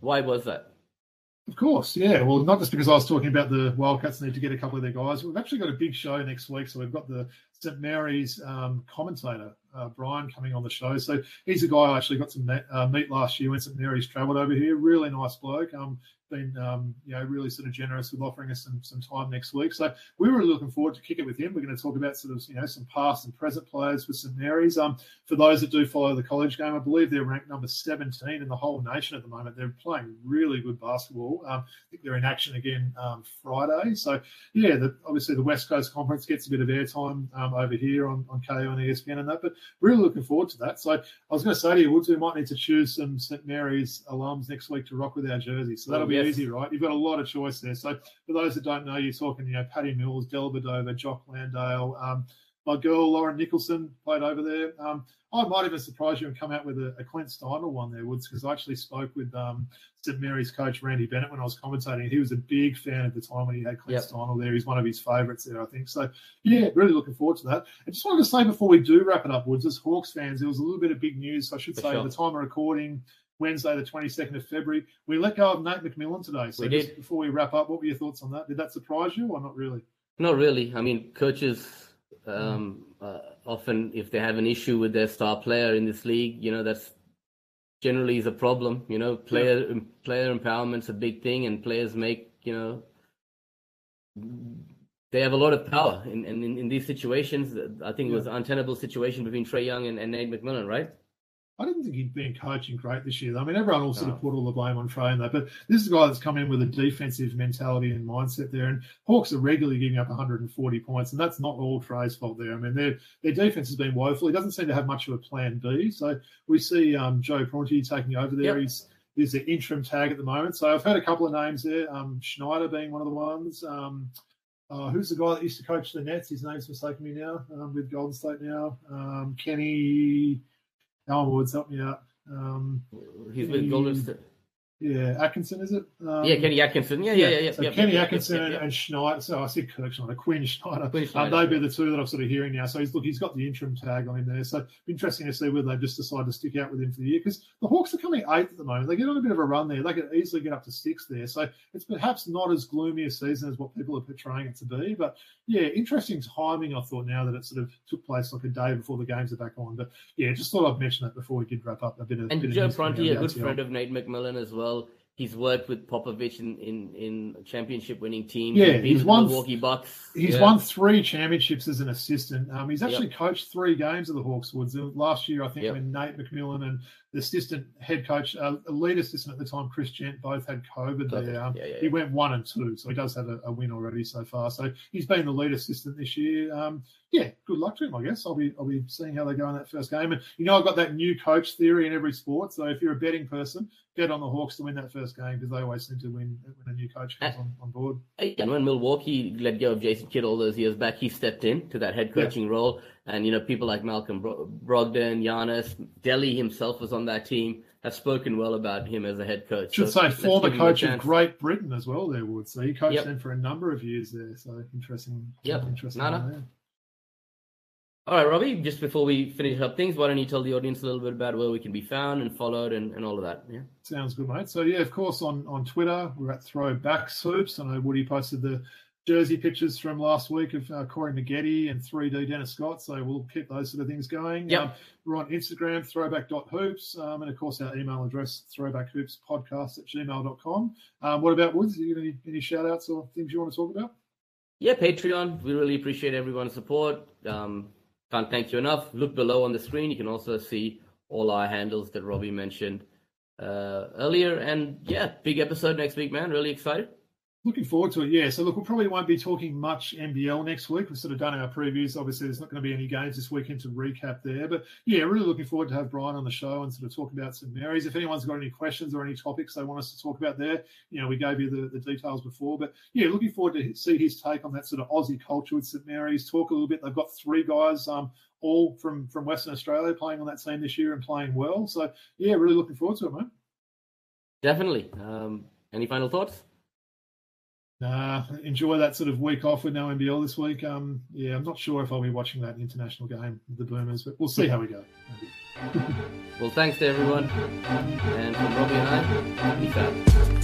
Why was that? Of course, yeah. Well, not just because I was talking about the Wildcats need to get a couple of their guys. We've actually got a big show next week, so we've got the St Mary's um, commentator uh, Brian coming on the show. So he's a guy I actually got to meet, uh, meet last year when St Mary's travelled over here. Really nice bloke. Um, been um, you know really sort of generous with offering us some some time next week. So we were really looking forward to kick it with him. We're going to talk about sort of you know some past and present players for St Mary's. Um, for those that do follow the college game, I believe they're ranked number 17 in the whole nation at the moment. They're playing really good basketball. Um, I think they're in action again um, Friday. So yeah, the, obviously the West Coast Conference gets a bit of airtime um, over here on on Kayo and ESPN and that, but really looking forward to that. So I was going to say to you, Woods, we might need to choose some St Mary's alums next week to rock with our jerseys. So that'll be yes. easy, right? You've got a lot of choice there. So for those that don't know, you're talking, you know, Paddy Mills, Dellavedova, Jock Landale. Um, my girl Lauren Nicholson played over there. Um, I might even surprise you and come out with a, a Clint Steindl one there, Woods, because I actually spoke with um, St Mary's coach Randy Bennett when I was commentating. He was a big fan at the time when he had Clint Yep. Steindl there. He's one of his favourites there, I think. So yeah, really looking forward to that. I just wanted to say before we do wrap it up, Woods, as Hawks fans, there was a little bit of big news. I should For say sure. at the time of recording. Wednesday, the 22nd of February. We let go of Nate McMillan today. So We did. before we wrap up, what were your thoughts on that? Did that surprise you or not really? Not really. I mean, coaches um, uh, often, if they have an issue with their star player in this league, you know, that's generally is a problem. You know, player player empowerment's a big thing, and players make you know they have a lot of power. And in, in, in these situations, I think it was an untenable situation between Trae Young and, and Nate McMillan, right? I didn't think he'd been coaching great this year. I mean, everyone will sort No. of put all the blame on Trae and that, but this is a guy that's come in with a defensive mentality and mindset there. And Hawks are regularly giving up 140 points, and that's not all Trae's fault there. I mean, their their defense has been woeful. He doesn't seem to have much of a plan B. So we see um, Joe Prunty taking over there. Yep. He's he's the interim tag at the moment. So I've heard a couple of names there. Um, Snyder being one of the ones. Um, uh, who's the guy that used to coach the Nets? His name's mistaken me now. Um, with Golden State now. Um, Kenny. Alan Woods, help me out. Um, He's with Golden State. Yeah, Atkinson, is it? Um, Yeah, Kenny Atkinson. Yeah, yeah, yeah. yeah, So yeah, Kenny yeah, Atkinson and Snyder. So I said Kirk Snyder, Quin Snyder. Quinn Um, they'd be the two that I'm sort of hearing now. So he's look, he's got the interim tag on him there. So interesting to see whether they just decide to stick out with him for the year because the Hawks are coming eighth at the moment. They get on a bit of a run there. They could easily get up to sixth there. So it's perhaps not as gloomy a season as what people are portraying it to be. But yeah, interesting timing. I thought now that it sort of took place like a day before the games are back on. But yeah, just thought I'd mention that before we did wrap up a bit of. And bit Joe Prunty, a good friend of Nate McMillan as well. He's worked with Popovich in, in, in championship winning teams. Yeah, He's won- Milwaukee Bucks. He's Yeah. won three championships as an assistant. Um, he's actually coached three games of the Hawks Woods. Uh, Last year, I think, Yep. when Nate McMillan and the assistant head coach, uh, lead assistant at the time, Chris Jent, both had COVID Okay. there. Um, Yeah, yeah, He went one and two, so he does have a, a win already so far. So he's been the lead assistant this year. Um, yeah, good luck to him. I guess I'll be I'll be seeing how they go in that first game. And you know, I've got that new coach theory in every sport. So if you're a betting person, bet on the Hawks to win that first game because they always seem to win when a new coach comes on, on board. And when Milwaukee let go of Jason Kidd all those years back, he stepped in to that head Yeah. coaching role. And, you know, people like Malcolm Bro- Brogdon, Giannis, Delly himself was on that team, have spoken well about him as a head coach. Should So say former coach of. Great Britain as well. There would so he coached Yep. them for a number of years there. So interesting. Yep. Interesting. No, no. one there. All right, Robbie, just before we finish up things, why don't you tell the audience a little bit about where we can be found and followed and, and all of that? Yeah. Sounds good, mate. So yeah, of course on on Twitter we're at Throwback Hoops. I know Woody posted the jersey pictures from last week of uh, Corey Maggette and 3D Dennis Scott. So we'll keep those sort of things going. Yep. Um, we're on Instagram, throwback.hoops, um, and of course our email address, throwbackhoopspodcast at gmail.com. Um, what about Woods? You got any, any shout outs or things you want to talk about? Yeah, Patreon. We really appreciate everyone's support. Um, can't thank you enough. Look below on the screen. You can also see all our handles that Robbie mentioned uh, earlier. And yeah, big episode next week, man. Really excited. Looking forward to it, yeah. So, look, we probably won't be talking much NBL next week. We've sort of done our previews. Obviously, there's not going to be any games this weekend to recap there. But, yeah, really looking forward to have Brian on the show and sort of talk about St. Mary's. If anyone's got any questions or any topics they want us to talk about there, you know, we gave you the, the details before. But, yeah, looking forward to see his take on that sort of Aussie culture with St. Mary's. Talk a little bit. They've got three guys, um, all from, from Western Australia, playing on that team this year and playing well. So, yeah, really looking forward to it, mate. Definitely. Um, any final thoughts? Nah, enjoy that sort of week off with no NBL this week. Um, yeah, I'm not sure if I'll be watching that international game, the Boomers, but we'll see how we go. Well, thanks to everyone. And from Robbie and I, peace out.